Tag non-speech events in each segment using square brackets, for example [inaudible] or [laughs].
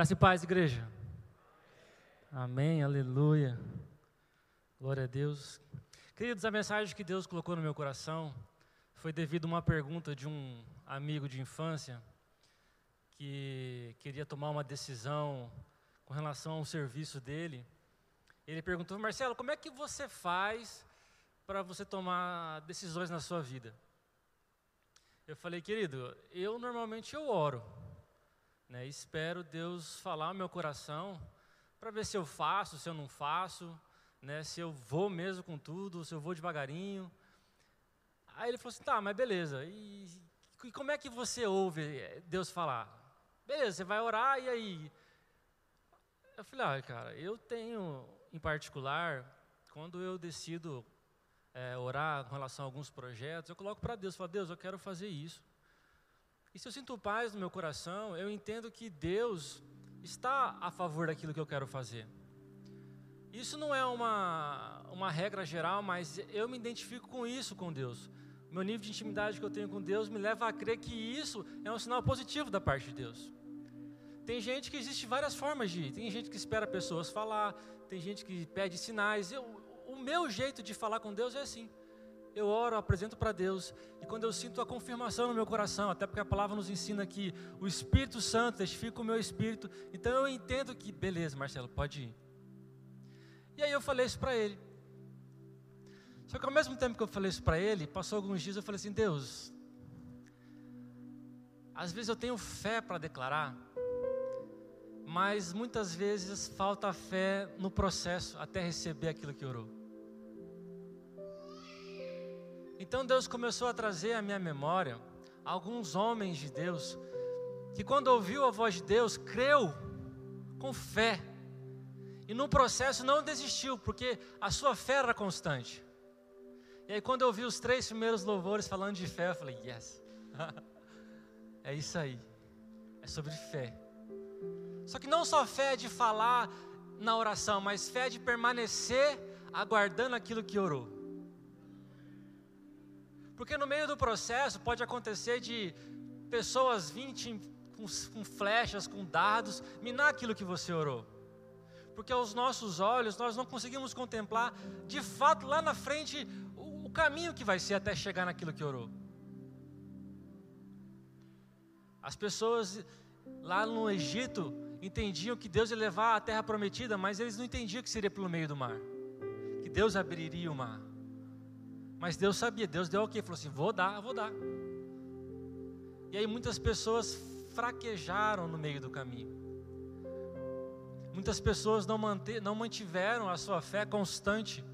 Graça e paz, igreja. Amém, aleluia. Glória a Deus. Queridos, a mensagem que Deus colocou no meu coração foi devido a uma pergunta de um amigo de infância que queria tomar uma decisão com relação ao serviço dele. Ele perguntou: Marcelo, como é que você faz para você tomar decisões na sua vida? Eu falei, querido, eu normalmente eu oro. Né? Espero Deus falar no meu coração para ver se eu faço, se eu não faço, né? se eu vou mesmo com tudo, se eu vou devagarinho. Aí ele falou assim: tá, mas beleza. E, e como é que você ouve Deus falar? Beleza, você vai orar e aí? Eu falei: ah, cara, eu tenho em particular, quando eu decido é, orar com relação a alguns projetos, eu coloco para Deus, falo, Deus, eu quero fazer isso. E se eu sinto paz no meu coração, eu entendo que Deus está a favor daquilo que eu quero fazer. Isso não é uma, uma regra geral, mas eu me identifico com isso com Deus. O meu nível de intimidade que eu tenho com Deus me leva a crer que isso é um sinal positivo da parte de Deus. Tem gente que existe várias formas de ir. Tem gente que espera pessoas falar, tem gente que pede sinais. Eu, o meu jeito de falar com Deus é assim eu oro, apresento para Deus, e quando eu sinto a confirmação no meu coração, até porque a palavra nos ensina que o Espírito Santo testifica o meu espírito, então eu entendo que, beleza, Marcelo, pode ir. E aí eu falei isso para ele. Só que ao mesmo tempo que eu falei isso para ele, passou alguns dias eu falei assim: Deus, às vezes eu tenho fé para declarar, mas muitas vezes falta fé no processo até receber aquilo que orou. Então Deus começou a trazer à minha memória alguns homens de Deus que quando ouviu a voz de Deus, creu com fé. E no processo não desistiu, porque a sua fé era constante. E aí quando eu vi os três primeiros louvores falando de fé, eu falei: "Yes". [laughs] é isso aí. É sobre fé. Só que não só fé de falar na oração, mas fé de permanecer aguardando aquilo que orou. Porque no meio do processo pode acontecer de pessoas virem com, com flechas, com dardos, minar aquilo que você orou. Porque aos nossos olhos nós não conseguimos contemplar de fato lá na frente o, o caminho que vai ser até chegar naquilo que orou. As pessoas lá no Egito entendiam que Deus ia levar a terra prometida, mas eles não entendiam que seria pelo meio do mar, que Deus abriria o mar. Mas Deus sabia, Deus deu o quê? Falou assim: vou dar, vou dar. E aí muitas pessoas fraquejaram no meio do caminho. Muitas pessoas não, manter, não mantiveram a sua fé constante,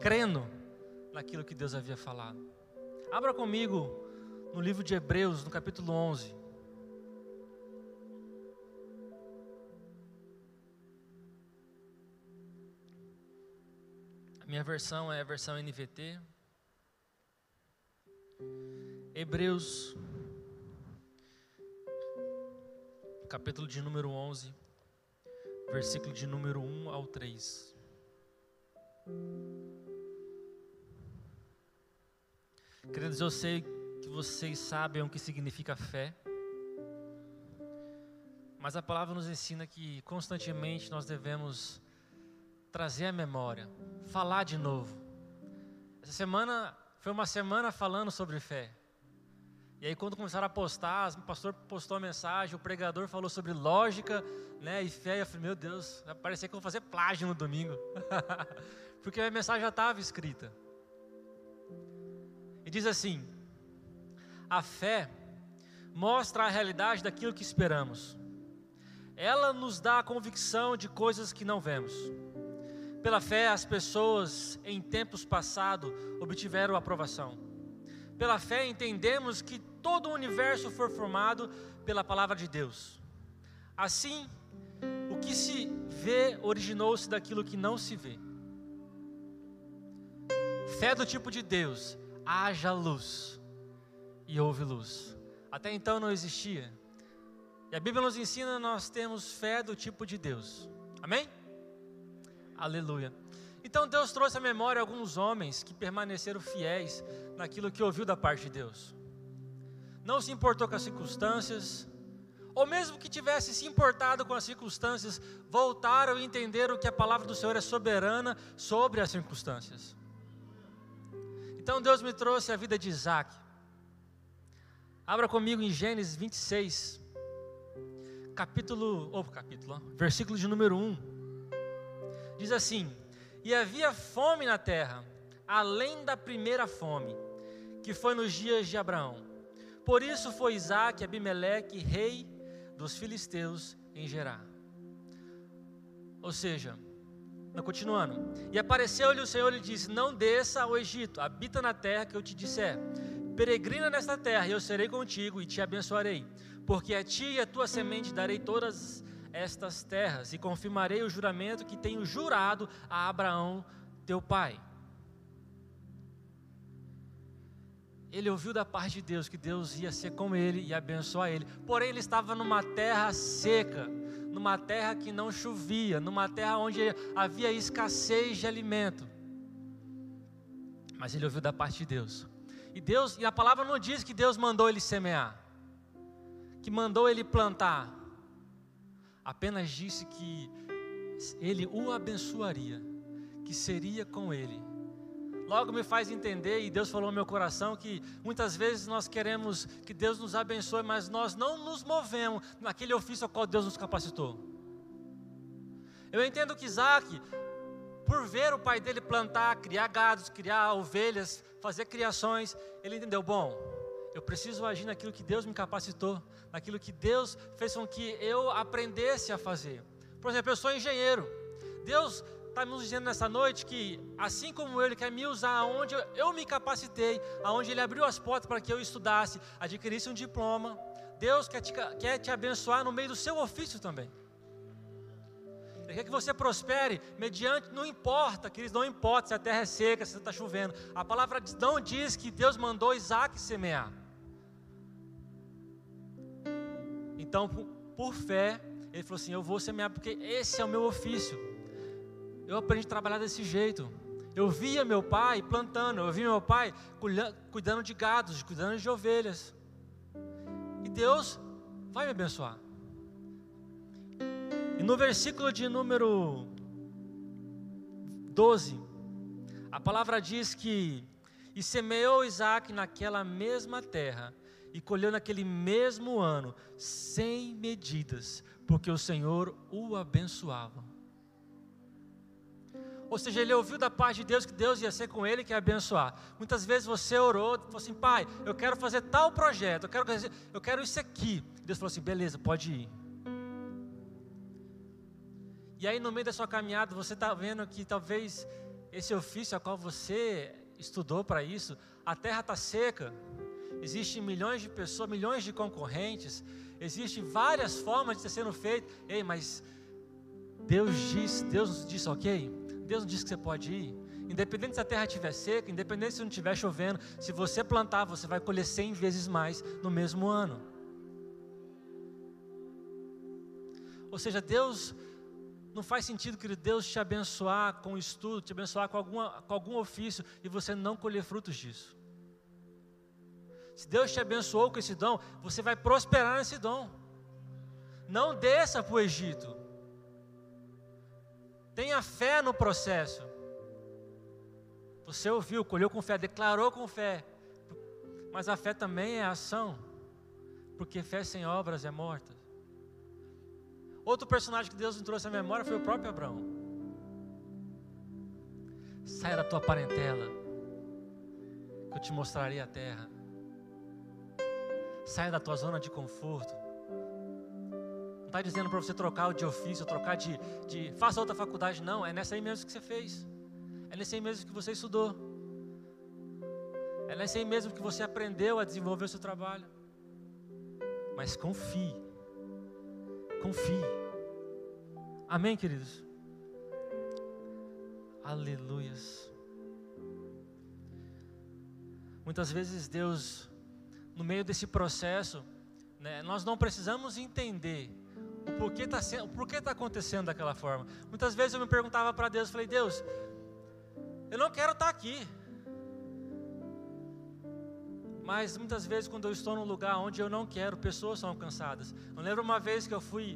crendo naquilo que Deus havia falado. Abra comigo no livro de Hebreus, no capítulo 11. Minha versão é a versão NVT. Hebreus, capítulo de número 11, versículo de número 1 ao 3. Queridos, eu sei que vocês sabem o que significa fé, mas a palavra nos ensina que constantemente nós devemos trazer a memória, falar de novo. Essa semana foi uma semana falando sobre fé. E aí quando começaram a postar, o pastor postou a mensagem, o pregador falou sobre lógica, né, e fé, eu falei, meu Deus, vai parecer que eu vou fazer plágio no domingo. [laughs] Porque a mensagem já estava escrita. E diz assim: A fé mostra a realidade daquilo que esperamos. Ela nos dá a convicção de coisas que não vemos. Pela fé, as pessoas em tempos passados obtiveram aprovação. Pela fé, entendemos que todo o universo foi formado pela palavra de Deus. Assim, o que se vê originou-se daquilo que não se vê. Fé do tipo de Deus, haja luz, e houve luz. Até então não existia. E a Bíblia nos ensina nós temos fé do tipo de Deus. Amém? Aleluia. Então Deus trouxe à memória alguns homens que permaneceram fiéis naquilo que ouviu da parte de Deus. Não se importou com as circunstâncias, ou mesmo que tivesse se importado com as circunstâncias, voltaram e entenderam que a palavra do Senhor é soberana sobre as circunstâncias. Então Deus me trouxe a vida de Isaac. Abra comigo em Gênesis 26, capítulo, ou capítulo, versículo de número 1. Diz assim: E havia fome na terra, além da primeira fome, que foi nos dias de Abraão. Por isso foi Isaac Abimeleque rei dos filisteus em Gerar. Ou seja, continuando. E apareceu-lhe o Senhor e disse: Não desça ao Egito, habita na terra que eu te disser. Peregrina nesta terra, e eu serei contigo e te abençoarei. Porque a ti e a tua semente darei todas estas terras, e confirmarei o juramento que tenho jurado a Abraão, teu pai. ele ouviu da parte de Deus que Deus ia ser com ele e abençoar ele. Porém, ele estava numa terra seca, numa terra que não chovia, numa terra onde havia escassez de alimento. Mas ele ouviu da parte de Deus. E Deus, e a palavra não diz que Deus mandou ele semear, que mandou ele plantar. Apenas disse que ele o abençoaria, que seria com ele logo me faz entender, e Deus falou no meu coração, que muitas vezes nós queremos que Deus nos abençoe, mas nós não nos movemos naquele ofício ao qual Deus nos capacitou. Eu entendo que Isaac, por ver o pai dele plantar, criar gados, criar ovelhas, fazer criações, ele entendeu: bom, eu preciso agir naquilo que Deus me capacitou, naquilo que Deus fez com que eu aprendesse a fazer. Por exemplo, eu sou engenheiro. Deus está nos dizendo nessa noite que, assim como Ele quer me usar aonde eu me capacitei, aonde Ele abriu as portas para que eu estudasse, adquirisse um diploma, Deus quer te, quer te abençoar no meio do seu ofício também. Ele quer que você prospere mediante, não importa, queridos, não importa se a terra é seca, se está chovendo. A palavra não diz que Deus mandou Isaac semear. Então, por, por fé, ele falou assim: Eu vou semear porque esse é o meu ofício eu aprendi a trabalhar desse jeito. Eu via meu pai plantando, eu via meu pai cuidando de gados, cuidando de ovelhas. E Deus vai me abençoar. No versículo de número 12, a palavra diz que: E semeou Isaac naquela mesma terra, e colheu naquele mesmo ano, sem medidas, porque o Senhor o abençoava. Ou seja, ele ouviu da parte de Deus que Deus ia ser com ele, que ia abençoar. Muitas vezes você orou, falou assim, pai, eu quero fazer tal projeto, eu quero, eu quero isso aqui. Deus falou assim, beleza, pode ir. E aí no meio da sua caminhada você está vendo que talvez esse ofício a qual você estudou para isso, a terra está seca, existem milhões de pessoas, milhões de concorrentes, existem várias formas de estar sendo feito. Ei, mas Deus disse, Deus disse, ok? Deus não diz que você pode ir. Independente se a terra estiver seca, independente se não estiver chovendo, se você plantar, você vai colher cem vezes mais no mesmo ano. Ou seja, Deus não faz sentido que Deus te abençoar com estudo, te abençoar com, alguma, com algum ofício e você não colher frutos disso. Se Deus te abençoou com esse dom, você vai prosperar nesse dom. Não desça para o Egito. Tenha fé no processo. Você ouviu, colheu com fé, declarou com fé. Mas a fé também é ação. Porque fé sem obras é morta. Outro personagem que Deus nos trouxe à memória foi o próprio Abraão. Saia da tua parentela, que eu te mostrarei a terra. Saia da tua zona de conforto não está dizendo para você trocar de ofício, trocar de, de. Faça outra faculdade. Não, é nessa aí mesmo que você fez. É nessa aí mesmo que você estudou. É nessa aí mesmo que você aprendeu a desenvolver o seu trabalho. Mas confie. Confie. Amém, queridos? Aleluias. Muitas vezes Deus, no meio desse processo, né, nós não precisamos entender o porquê está está acontecendo daquela forma. Muitas vezes eu me perguntava para Deus, falei, Deus, eu não quero estar tá aqui. Mas muitas vezes quando eu estou num lugar onde eu não quero, pessoas são alcançadas. Eu lembro uma vez que eu fui,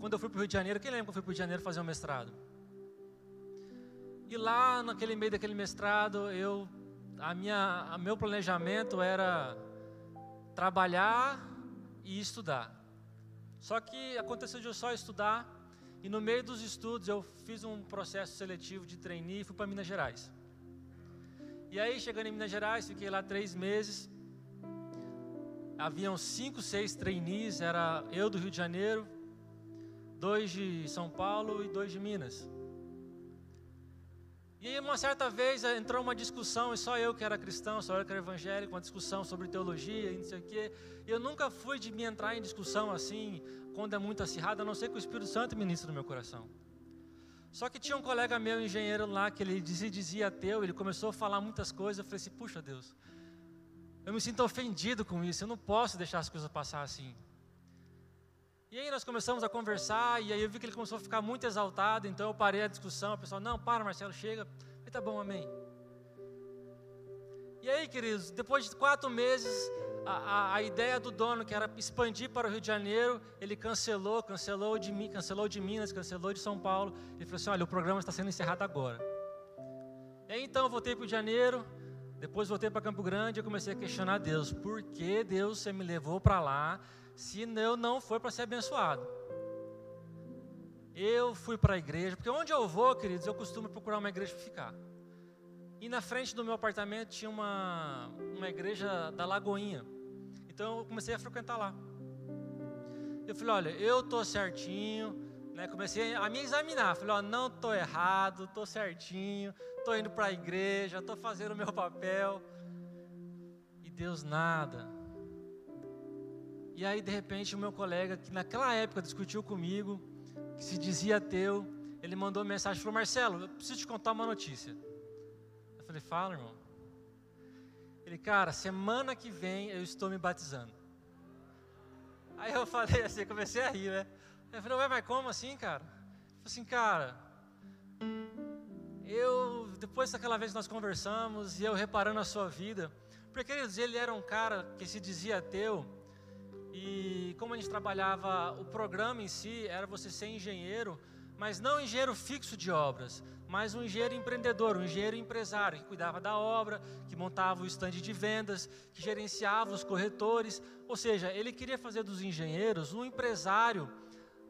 quando eu fui para o Rio de Janeiro, quem lembra que eu fui para o Rio de Janeiro fazer um mestrado? E lá naquele meio daquele mestrado, eu, a minha, a meu planejamento era trabalhar e estudar. Só que aconteceu de eu só estudar e no meio dos estudos eu fiz um processo seletivo de trainee e fui para Minas Gerais. E aí, chegando em Minas Gerais, fiquei lá três meses. Haviam cinco, seis trainees, era eu do Rio de Janeiro, dois de São Paulo e dois de Minas. E aí, uma certa vez entrou uma discussão, e só eu que era cristão, só eu que era evangélico, uma discussão sobre teologia e não sei o quê. E eu nunca fui de me entrar em discussão assim, quando é muito acirrada, a não ser que o Espírito Santo ministre no meu coração. Só que tinha um colega meu, engenheiro lá, que ele dizia, dizia ateu, ele começou a falar muitas coisas, eu falei assim, puxa Deus, eu me sinto ofendido com isso, eu não posso deixar as coisas passar assim. E aí nós começamos a conversar, e aí eu vi que ele começou a ficar muito exaltado, então eu parei a discussão, o pessoal, não, para Marcelo, chega, e tá bom, amém. E aí, queridos, depois de quatro meses, a, a, a, ideia do dono, que era expandir para o Rio de Janeiro, ele cancelou, cancelou de, cancelou de Minas, cancelou de São Paulo. Ele falou assim: olha, o programa está sendo encerrado agora. E aí então eu voltei para o Rio de Janeiro, depois voltei para Campo Grande e comecei a questionar Deus: por que Deus você me levou para lá se eu não for para ser abençoado? Eu fui para a igreja, porque onde eu vou, queridos, eu costumo procurar uma igreja para ficar. E na frente do meu apartamento tinha uma, uma igreja da Lagoinha. Então eu comecei a frequentar lá. Eu falei, olha, eu tô certinho, né? Comecei a me examinar. Falei, ó, não tô errado, tô certinho, tô indo para a igreja, tô fazendo o meu papel. E Deus nada. E aí de repente o meu colega que naquela época discutiu comigo, que se dizia ateu, ele mandou mensagem falou: "Marcelo, eu preciso te contar uma notícia". Eu falei: "Fala, irmão". Ele, cara, semana que vem eu estou me batizando. Aí eu falei assim, comecei a rir, né? Eu falei, ué, mas como assim, cara? Eu falei assim, cara, eu, depois daquela vez nós conversamos e eu reparando a sua vida, porque, queridos, ele era um cara que se dizia ateu, e como a gente trabalhava, o programa em si era você ser engenheiro, mas não engenheiro fixo de obras, mas um engenheiro empreendedor, um engenheiro empresário, que cuidava da obra, que montava o estande de vendas, que gerenciava os corretores. Ou seja, ele queria fazer dos engenheiros um empresário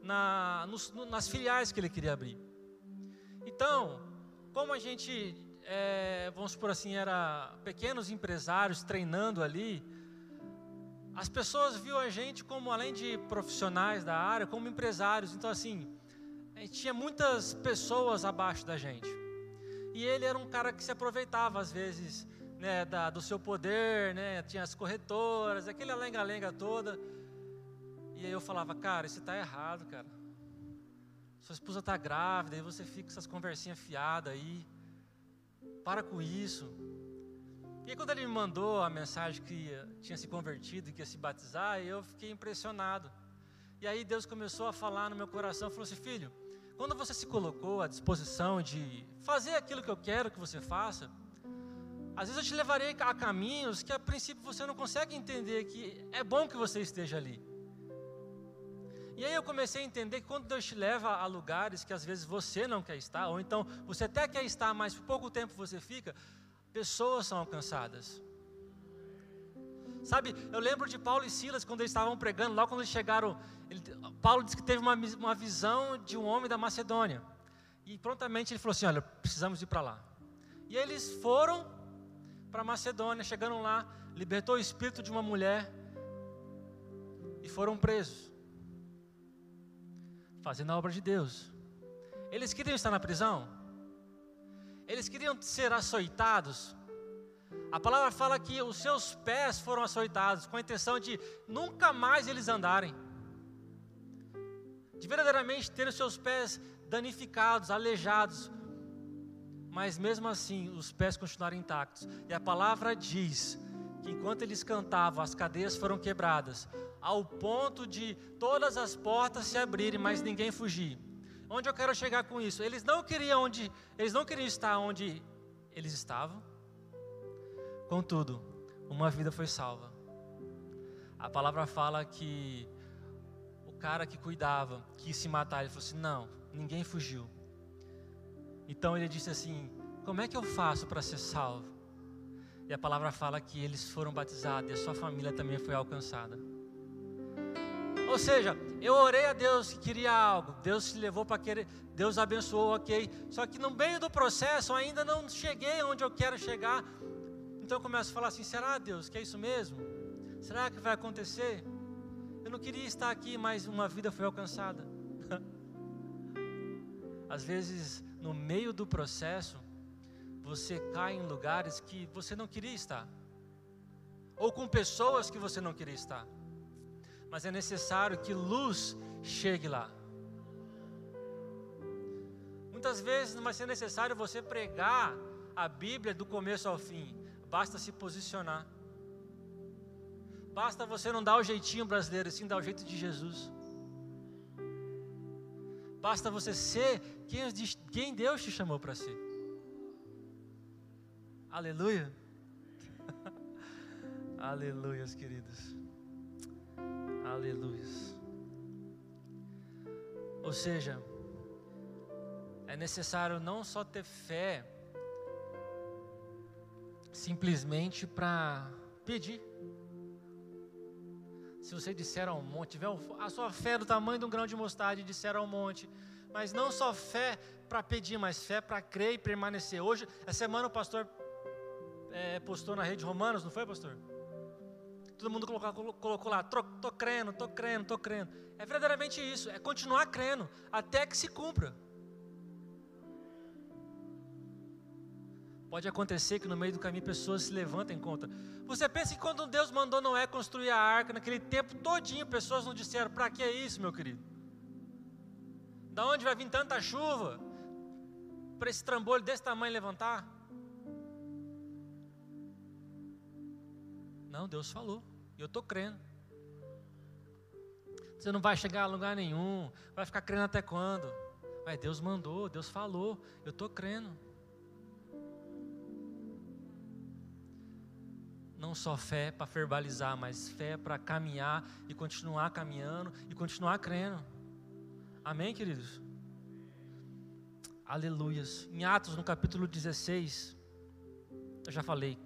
na, nos, nas filiais que ele queria abrir. Então, como a gente, é, vamos supor assim, era pequenos empresários treinando ali, as pessoas viam a gente como, além de profissionais da área, como empresários. Então, assim, tinha muitas pessoas abaixo da gente. E ele era um cara que se aproveitava, às vezes, né, da, do seu poder, né, tinha as corretoras, aquele lenga-lenga toda. E aí eu falava, cara, isso está errado, cara. Sua esposa está grávida, e você fica com essas conversinhas fiadas aí. Para com isso. E aí, quando ele me mandou a mensagem que tinha se convertido, que ia se batizar, eu fiquei impressionado. E aí Deus começou a falar no meu coração, falou assim, filho, quando você se colocou à disposição de fazer aquilo que eu quero que você faça, às vezes eu te levarei a caminhos que a princípio você não consegue entender que é bom que você esteja ali. E aí eu comecei a entender que quando Deus te leva a lugares que às vezes você não quer estar, ou então você até quer estar, mas por pouco tempo você fica, pessoas são alcançadas. Sabe, eu lembro de Paulo e Silas quando eles estavam pregando, logo quando eles chegaram, ele, Paulo disse que teve uma, uma visão de um homem da Macedônia. E prontamente ele falou assim: Olha, precisamos ir para lá. E eles foram para Macedônia, chegando lá, libertou o espírito de uma mulher e foram presos, fazendo a obra de Deus. Eles queriam estar na prisão, eles queriam ser açoitados, a palavra fala que os seus pés foram açoitados com a intenção de nunca mais eles andarem. De verdadeiramente ter os seus pés danificados, aleijados. Mas mesmo assim, os pés continuaram intactos. E a palavra diz que enquanto eles cantavam, as cadeias foram quebradas, ao ponto de todas as portas se abrirem, mas ninguém fugir. Onde eu quero chegar com isso? Eles não queriam onde, eles não queriam estar onde eles estavam Contudo, uma vida foi salva. A palavra fala que o cara que cuidava quis se matar. Ele falou assim: Não, ninguém fugiu. Então ele disse assim: Como é que eu faço para ser salvo? E a palavra fala que eles foram batizados e a sua família também foi alcançada. Ou seja, eu orei a Deus que queria algo, Deus se levou para querer, Deus abençoou, ok. Só que no meio do processo ainda não cheguei onde eu quero chegar. Então eu começo a falar assim: será Deus que é isso mesmo? Será que vai acontecer? Eu não queria estar aqui, mas uma vida foi alcançada. [laughs] Às vezes, no meio do processo, você cai em lugares que você não queria estar, ou com pessoas que você não queria estar mas é necessário que luz chegue lá. Muitas vezes não vai ser necessário você pregar a Bíblia do começo ao fim, basta se posicionar. Basta você não dar o jeitinho brasileiro, sim dar o jeito de Jesus. Basta você ser quem, Deus te chamou para ser. Aleluia. [laughs] Aleluias, queridos. Aleluia. Ou seja, é necessário não só ter fé, simplesmente para pedir. Se você disser ao monte, tiver a sua fé do tamanho de um grão de mostarda e disser ao monte, mas não só fé para pedir, mas fé para crer e permanecer. Hoje, essa semana o pastor é, postou na rede Romanos, não foi, pastor? Todo mundo colocou, colocou lá, estou crendo, estou crendo, estou crendo. É verdadeiramente isso, é continuar crendo até que se cumpra. Pode acontecer que no meio do caminho pessoas se levantem contra. Você pensa que quando Deus mandou Noé construir a arca, naquele tempo todinho, pessoas não disseram, para que é isso, meu querido? Da onde vai vir tanta chuva? Para esse trambolho desse tamanho levantar? Não, Deus falou. E eu estou crendo. Você não vai chegar a lugar nenhum. Vai ficar crendo até quando? Mas Deus mandou, Deus falou. Eu estou crendo. Não só fé para verbalizar, mas fé para caminhar e continuar caminhando e continuar crendo. Amém, queridos? Aleluias. Em Atos, no capítulo 16, eu já falei.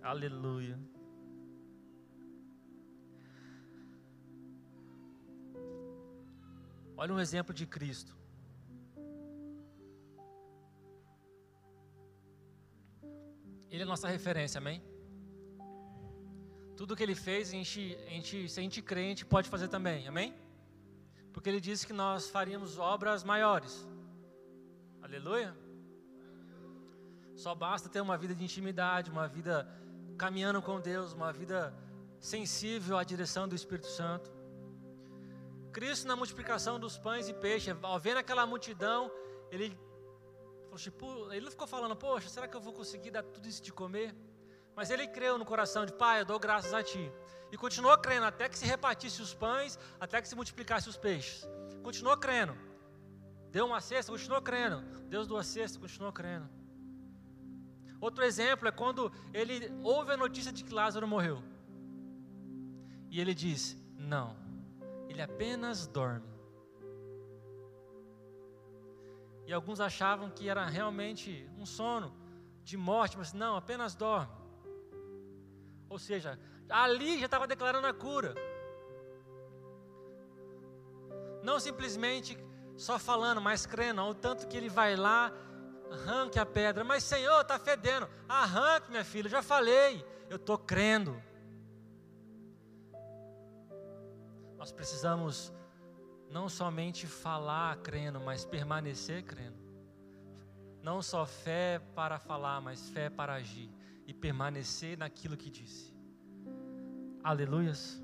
Aleluia. Olha um exemplo de Cristo. Ele é nossa referência, amém? Tudo que ele fez, a gente, a gente, se a gente crê, a gente pode fazer também, amém? Porque ele disse que nós faríamos obras maiores. Aleluia? Só basta ter uma vida de intimidade, uma vida caminhando com Deus, uma vida sensível à direção do Espírito Santo. Cristo na multiplicação dos pães e peixes, ao ver aquela multidão, ele, tipo, ele não ficou falando, poxa, será que eu vou conseguir dar tudo isso de comer? Mas ele creu no coração de Pai, eu dou graças a Ti. E continuou crendo até que se repartisse os pães, até que se multiplicasse os peixes. Continuou crendo. Deu uma cesta, continuou crendo. Deus duas cestas, continuou crendo. Outro exemplo é quando ele ouve a notícia de que Lázaro morreu. E ele diz: Não, ele apenas dorme. E alguns achavam que era realmente um sono de morte, mas não, apenas dorme. Ou seja, ali já estava declarando a cura. Não simplesmente só falando, mas crendo, ao tanto que ele vai lá, arranque a pedra. Mas Senhor, está fedendo. Arranque, minha filha, já falei. Eu estou crendo. Nós precisamos não somente falar crendo, mas permanecer crendo. Não só fé para falar, mas fé para agir e permanecer naquilo que disse. Aleluias.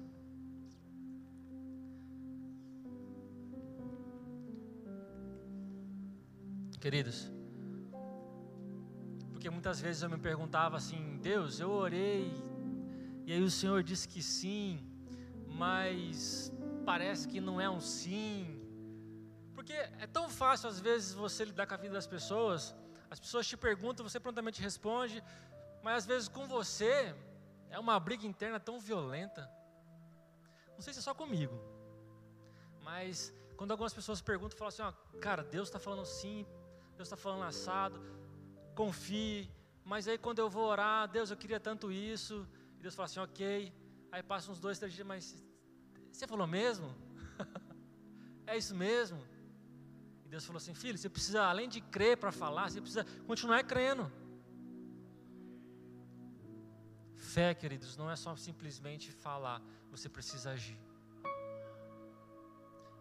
Queridos, porque muitas vezes eu me perguntava assim: Deus, eu orei, e aí o Senhor disse que sim, mas parece que não é um sim. Porque é tão fácil às vezes você lidar com a vida das pessoas, as pessoas te perguntam, você prontamente responde, mas às vezes com você É uma briga interna tão violenta. Não sei se é só comigo, mas quando algumas pessoas perguntam, falam assim: ó, cara, Deus está falando sim, Deus está falando assado, confie. Mas aí quando eu vou orar, Deus, eu queria tanto isso. E Deus fala assim: ok. Aí passa uns dois, três dias, mas você falou mesmo? [laughs] é isso mesmo? E Deus falou assim: filho, você precisa, além de crer para falar, você precisa continuar crendo. Fé, queridos, não é só simplesmente falar, você precisa agir.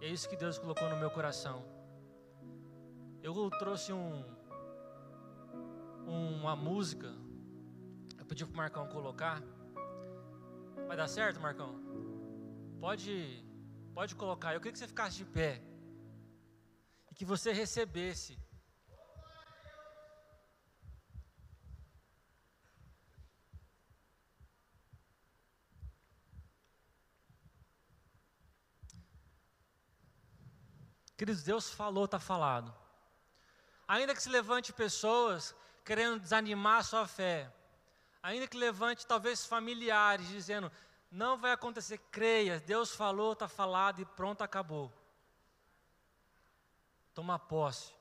E é isso que Deus colocou no meu coração. Eu trouxe um, uma música, eu pedi para o Marcão colocar. Vai dar certo, Marcão? Pode, pode colocar. Eu queria que você ficasse de pé e que você recebesse Queridos, Deus falou, está falado. Ainda que se levante pessoas querendo desanimar a sua fé, ainda que levante talvez familiares dizendo, não vai acontecer, creia, Deus falou, está falado e pronto, acabou. Toma posse.